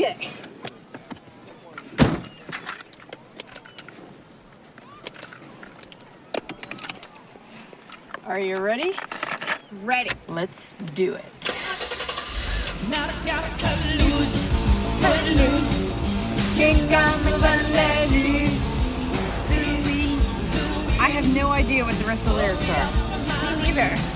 Okay. Are you ready? Ready. Let's do it. Got to lose, ladies. I have no idea what the rest of the lyrics are. Me neither.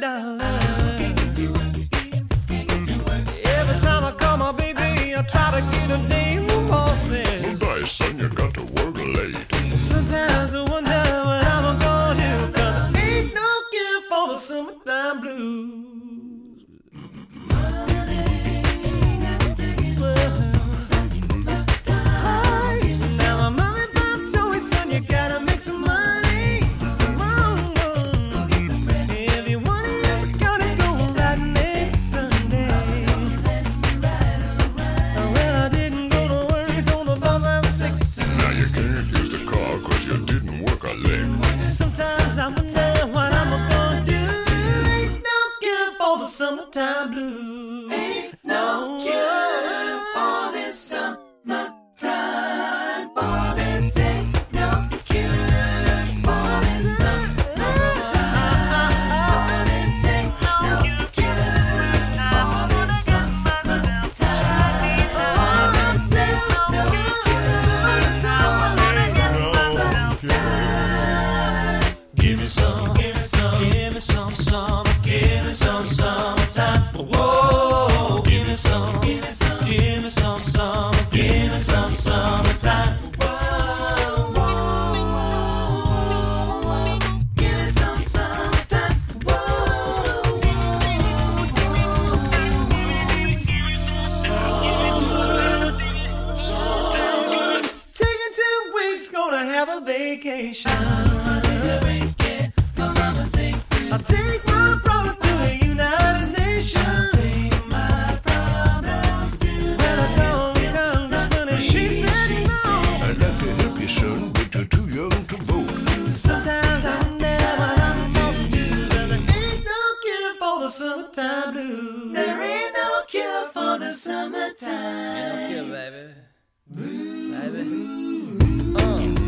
To baby. Uh.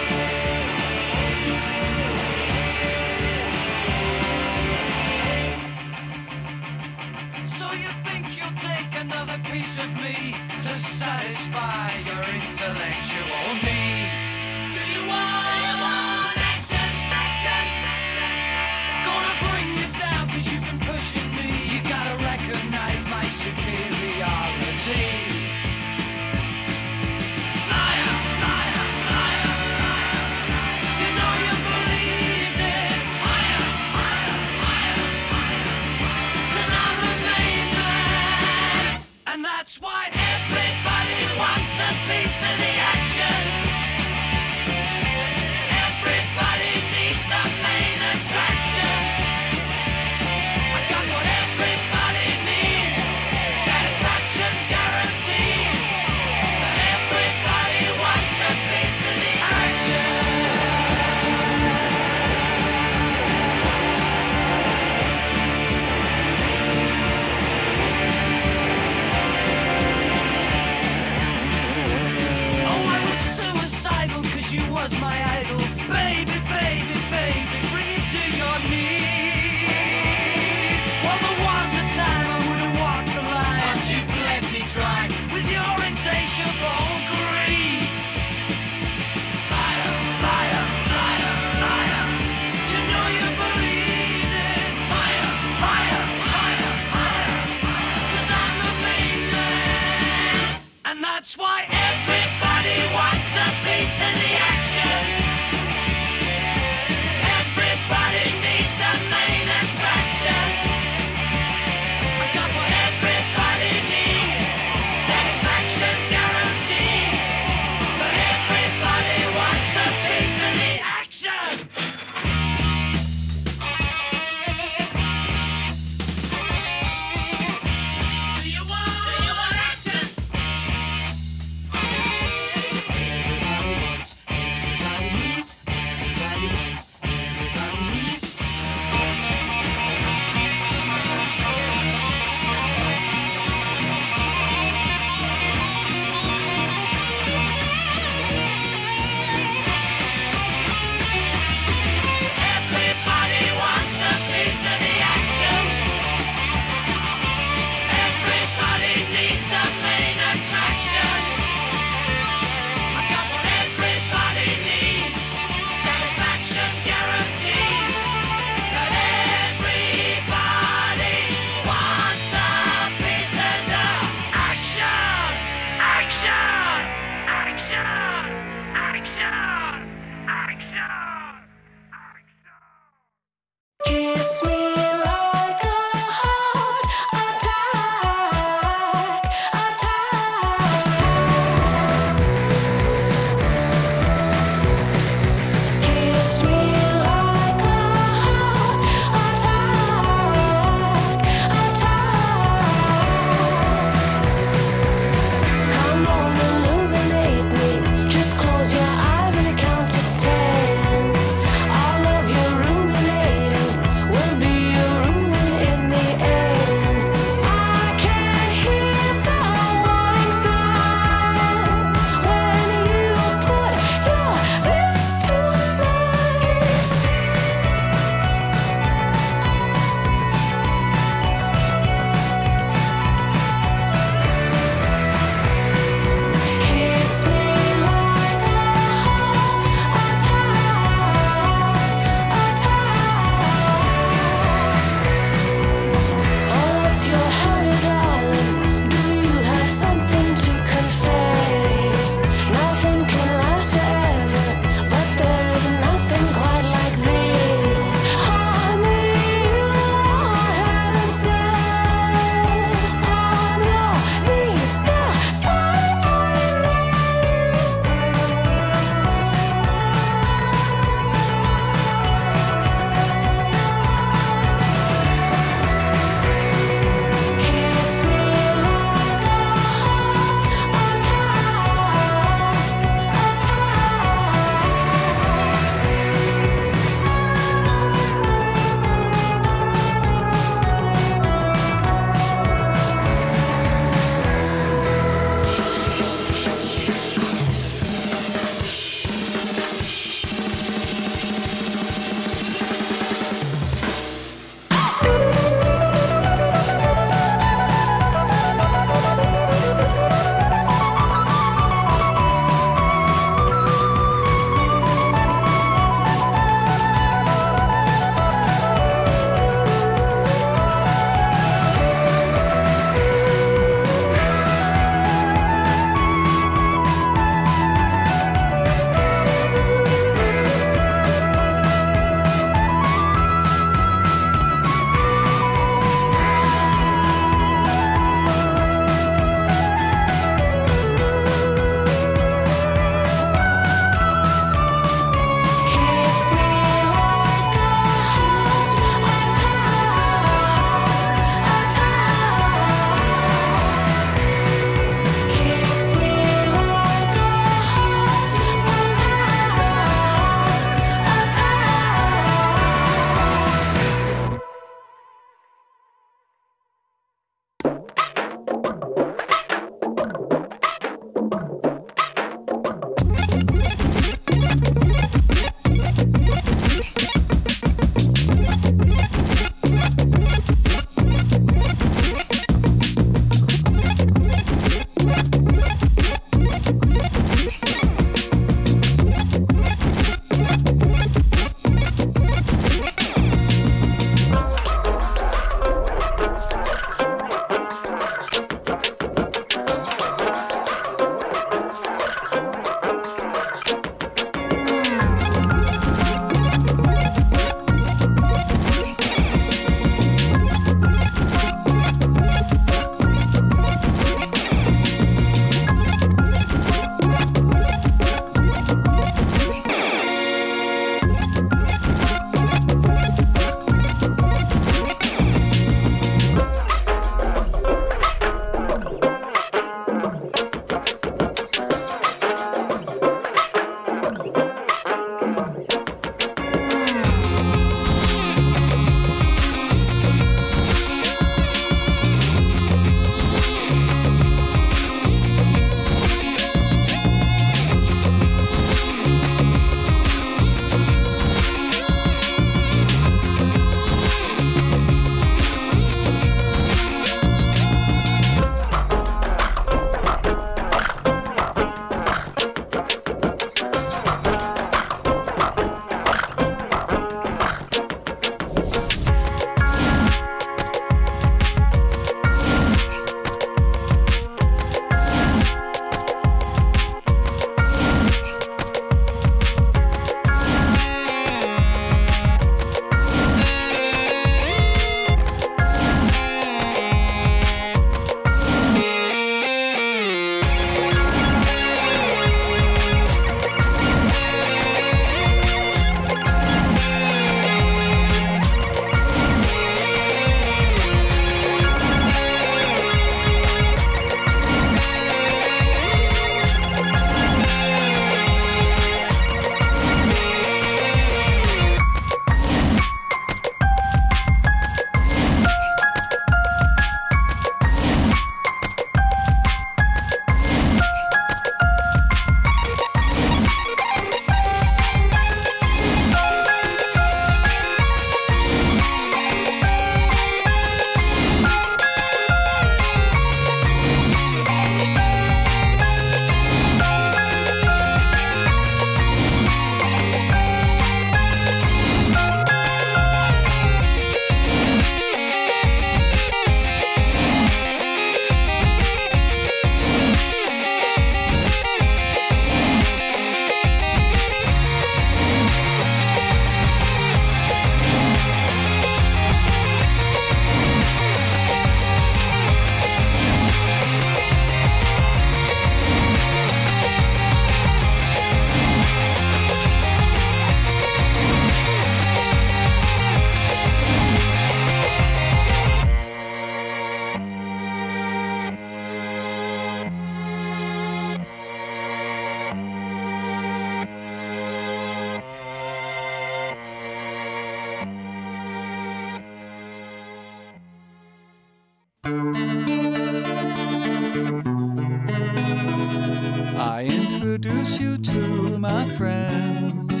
my friends.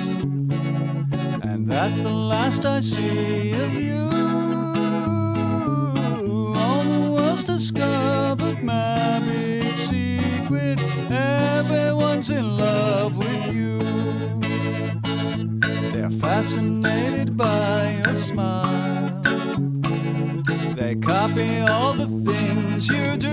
And that's the last I see of you. All the world's discovered my big secret. Everyone's in love with you. They're fascinated by your smile. They copy all the things you do.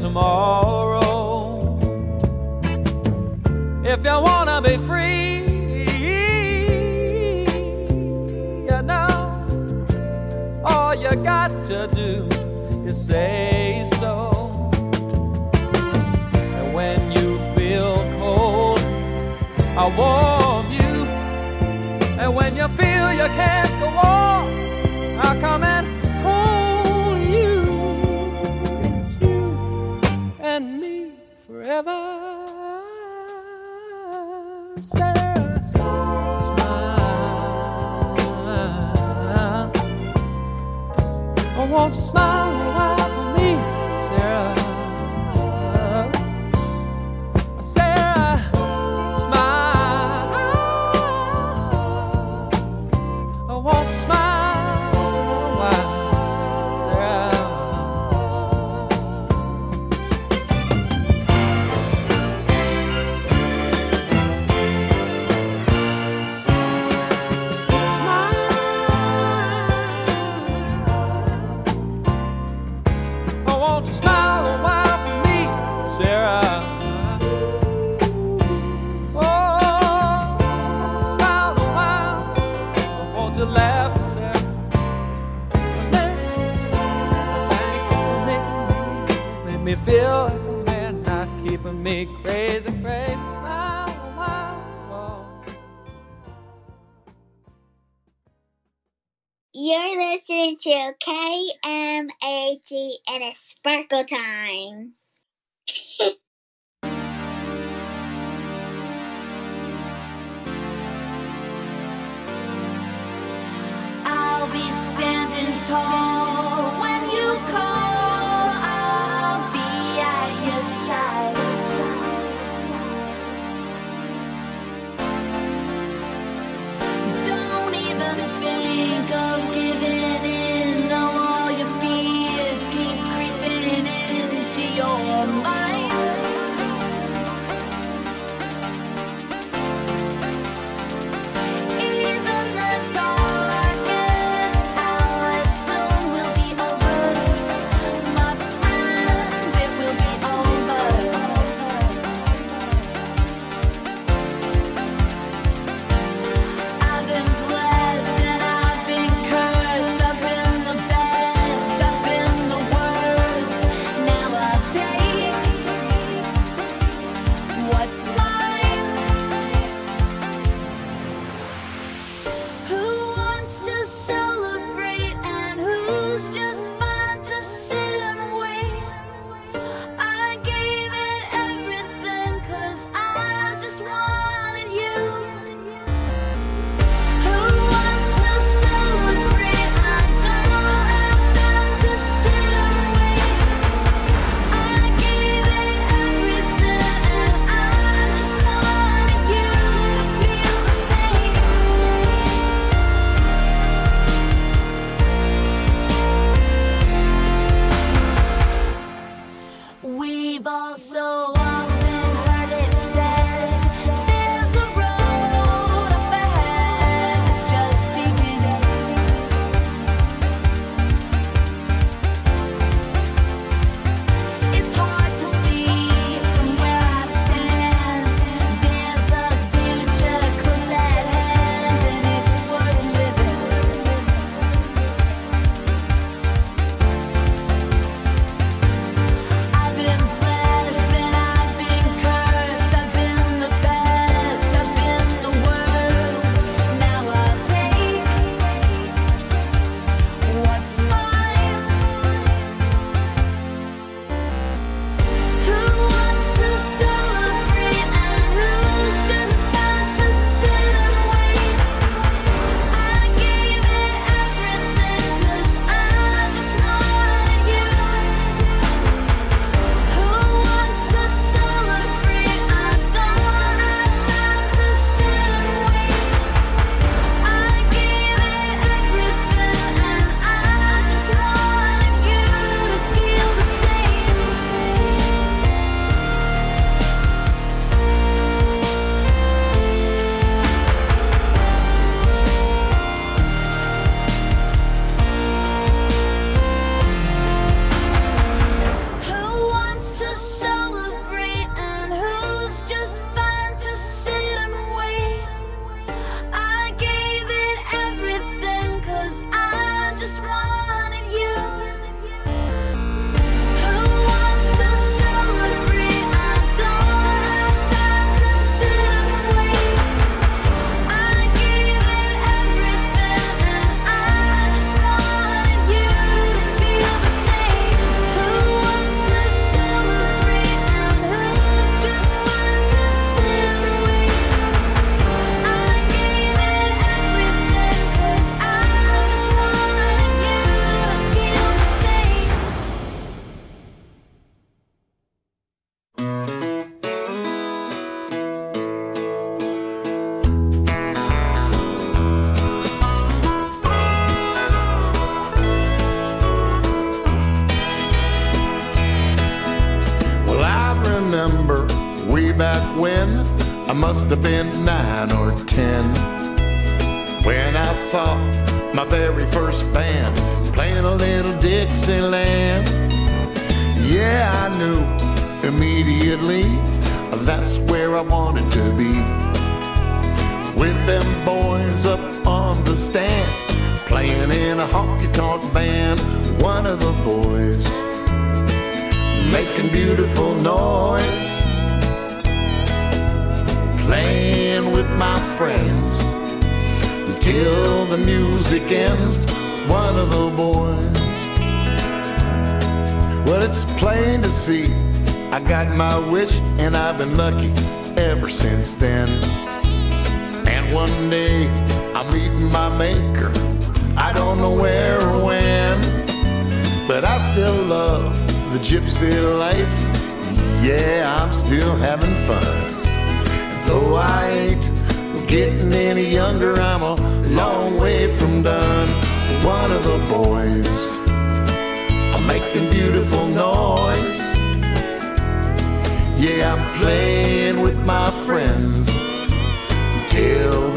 tomorrow. If you wanna be free, you know, all you got to do is say so. And when you feel cold, I warm you. And when you feel you can't forever. crazy, crazy smile. You're listening to KMAG and it's sparkle time. I'll be standing tall.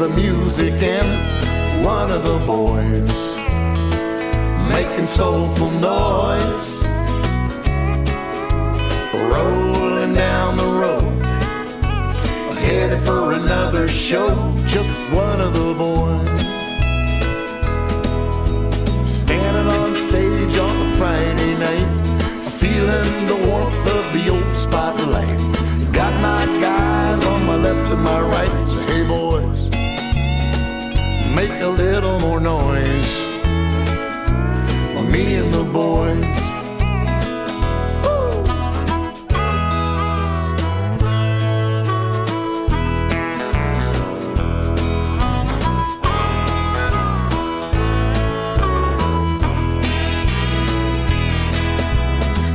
The music ends. One of the boys making soulful noise, rolling down the road, headed for another show. Just one of the boys standing on stage on a Friday night, feeling the warmth of the old spotlight. Got my guys on my left and my right. Make a little more noise. Me and the boys.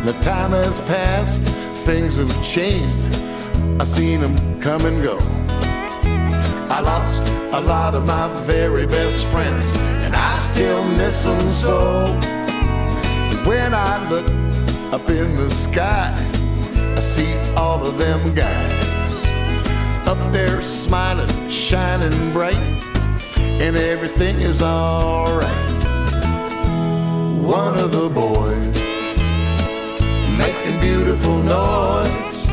The time has passed, things have changed. I seen them come and go. I lost a lot of my very best friends, and I still miss them so. And when I look up in the sky, I see all of them guys up there smiling, shining bright, and everything is alright. One of the boys making beautiful noise.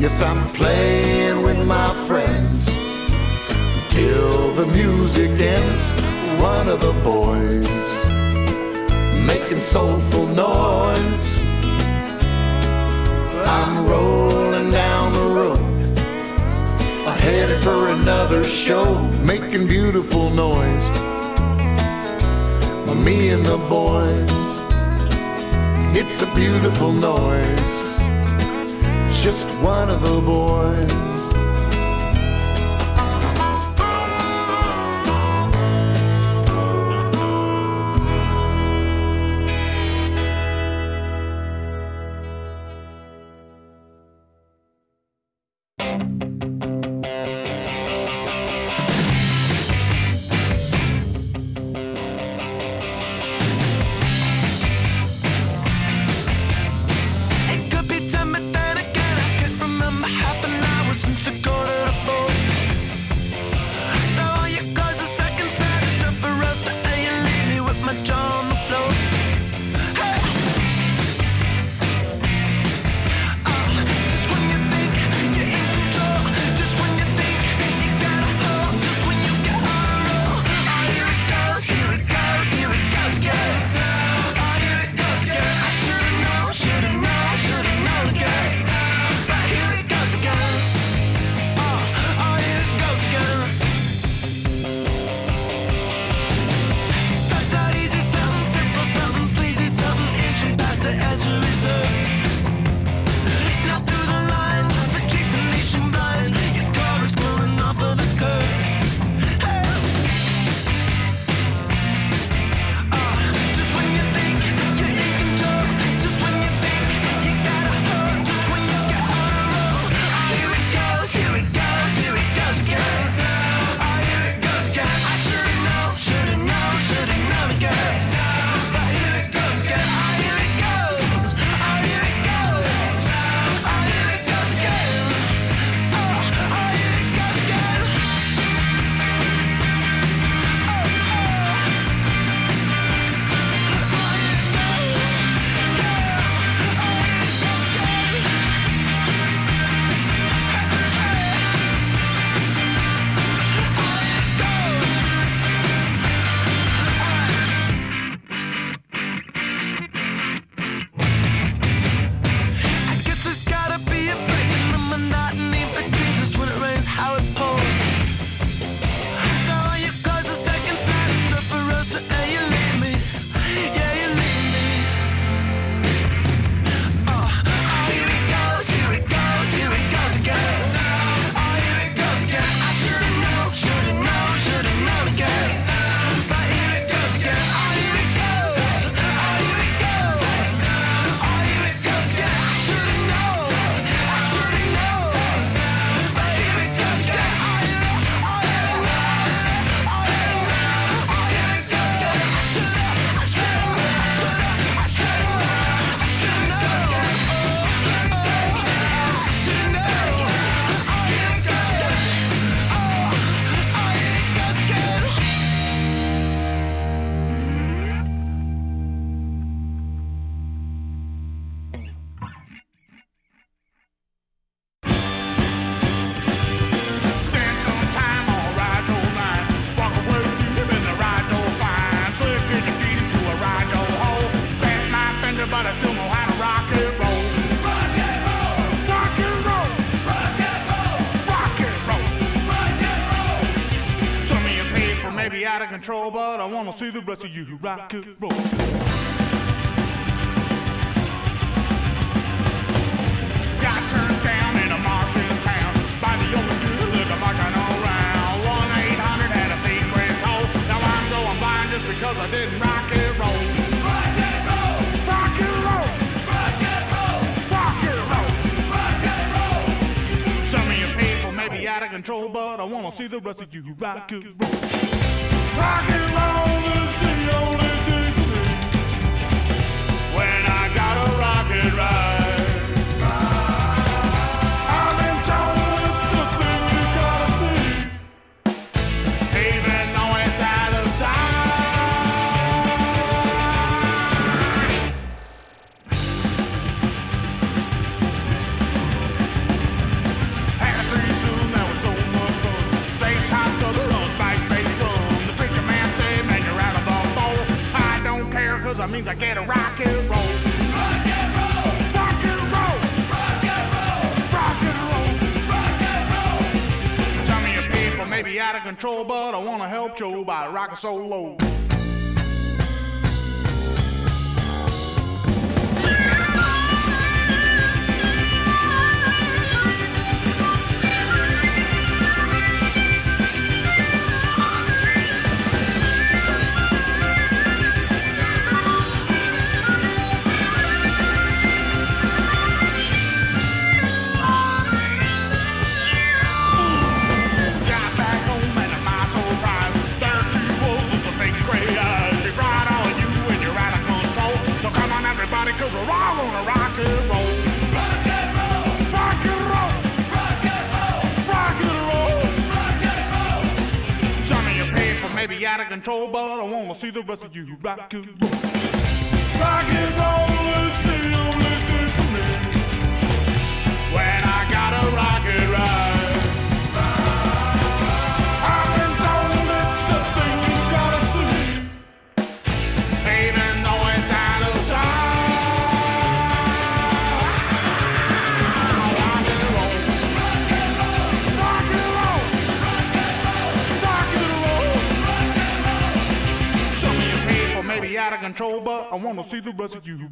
Yes, I'm playing with my friends till the music ends. One of the boys making soulful noise. I'm rolling down the road, headed for another show, making beautiful noise. Me and the boys. It's a beautiful noise. Just one of the boys. Out of control, but I wanna see the rest of you rock and roll. Got turned down in a Martian town by the only good looking Martian around. 1 800 had a secret toll. Now I'm going blind just because I didn't rock and roll. Rock and roll! Rock and roll! Rock and roll! Rock and roll! Rock and roll! Some of you people may be out of control, but I wanna see the rest of you rock and roll. Rock and means I get a rock and roll. Rock and roll! Rock and roll! Rock and roll! Rock and roll! Rock and roll! Some of you people may be out of control, but I wanna help Joe by rocking so low. Out of control, but I wanna see the rest of you rock and roll. Rock and roll is the only for me. When I gotta rock it right. Control, but I wanna see the rest of you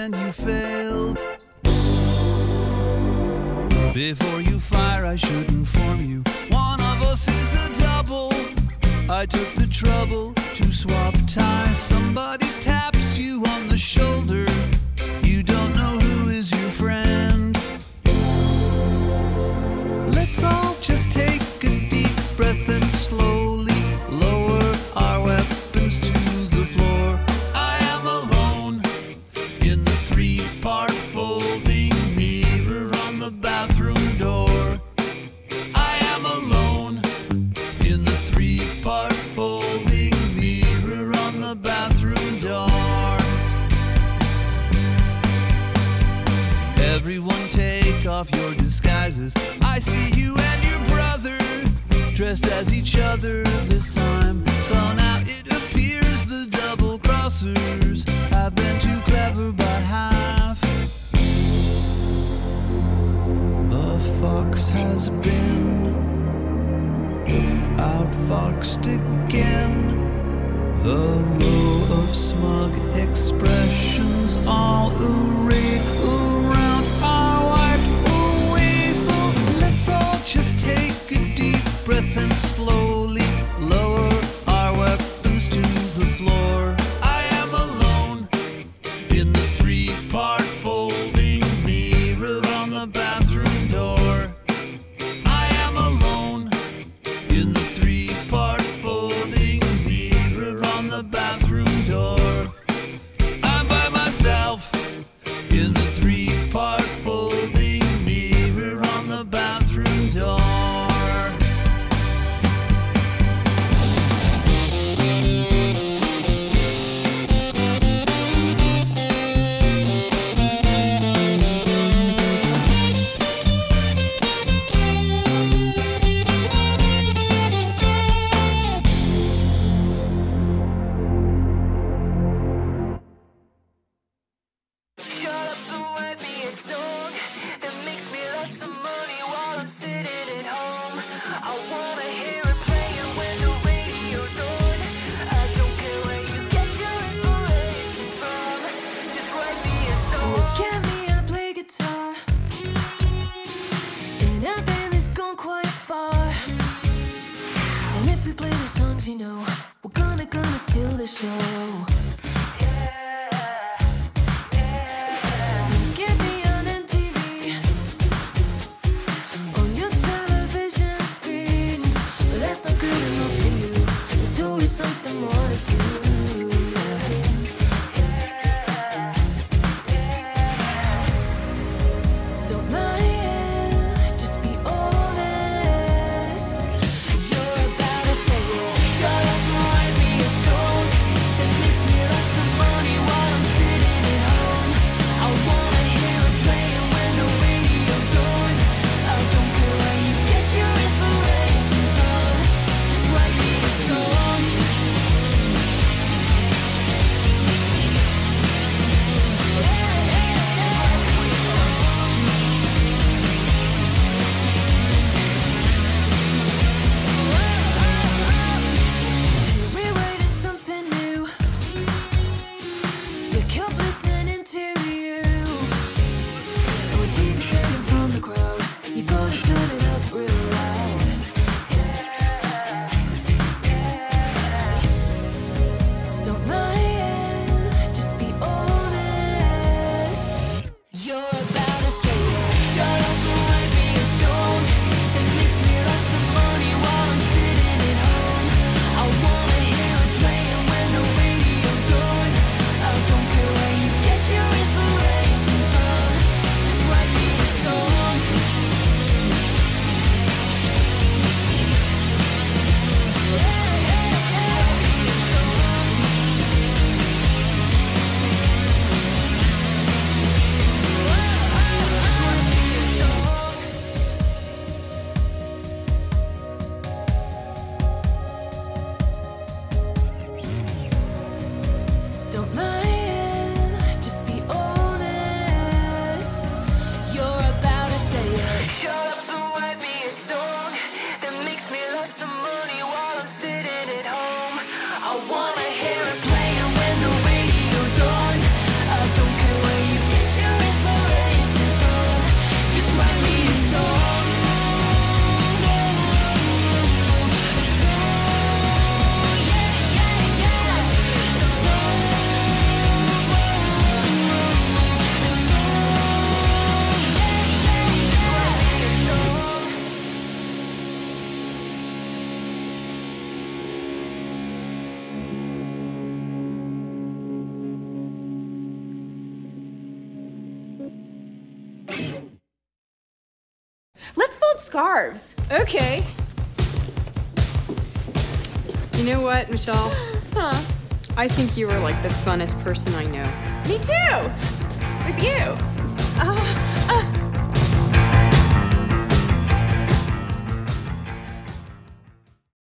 and you failed. Before you fire, I should inform you one of us is a double. I took the trouble to swap ties. Somebody taps you on the shoulder. You don't know who is your friend. Let's all just take a deep breath and slow. you know, we're gonna, gonna steal the show. Michelle. Huh. I think you are like the funnest person I know. Me too. With you.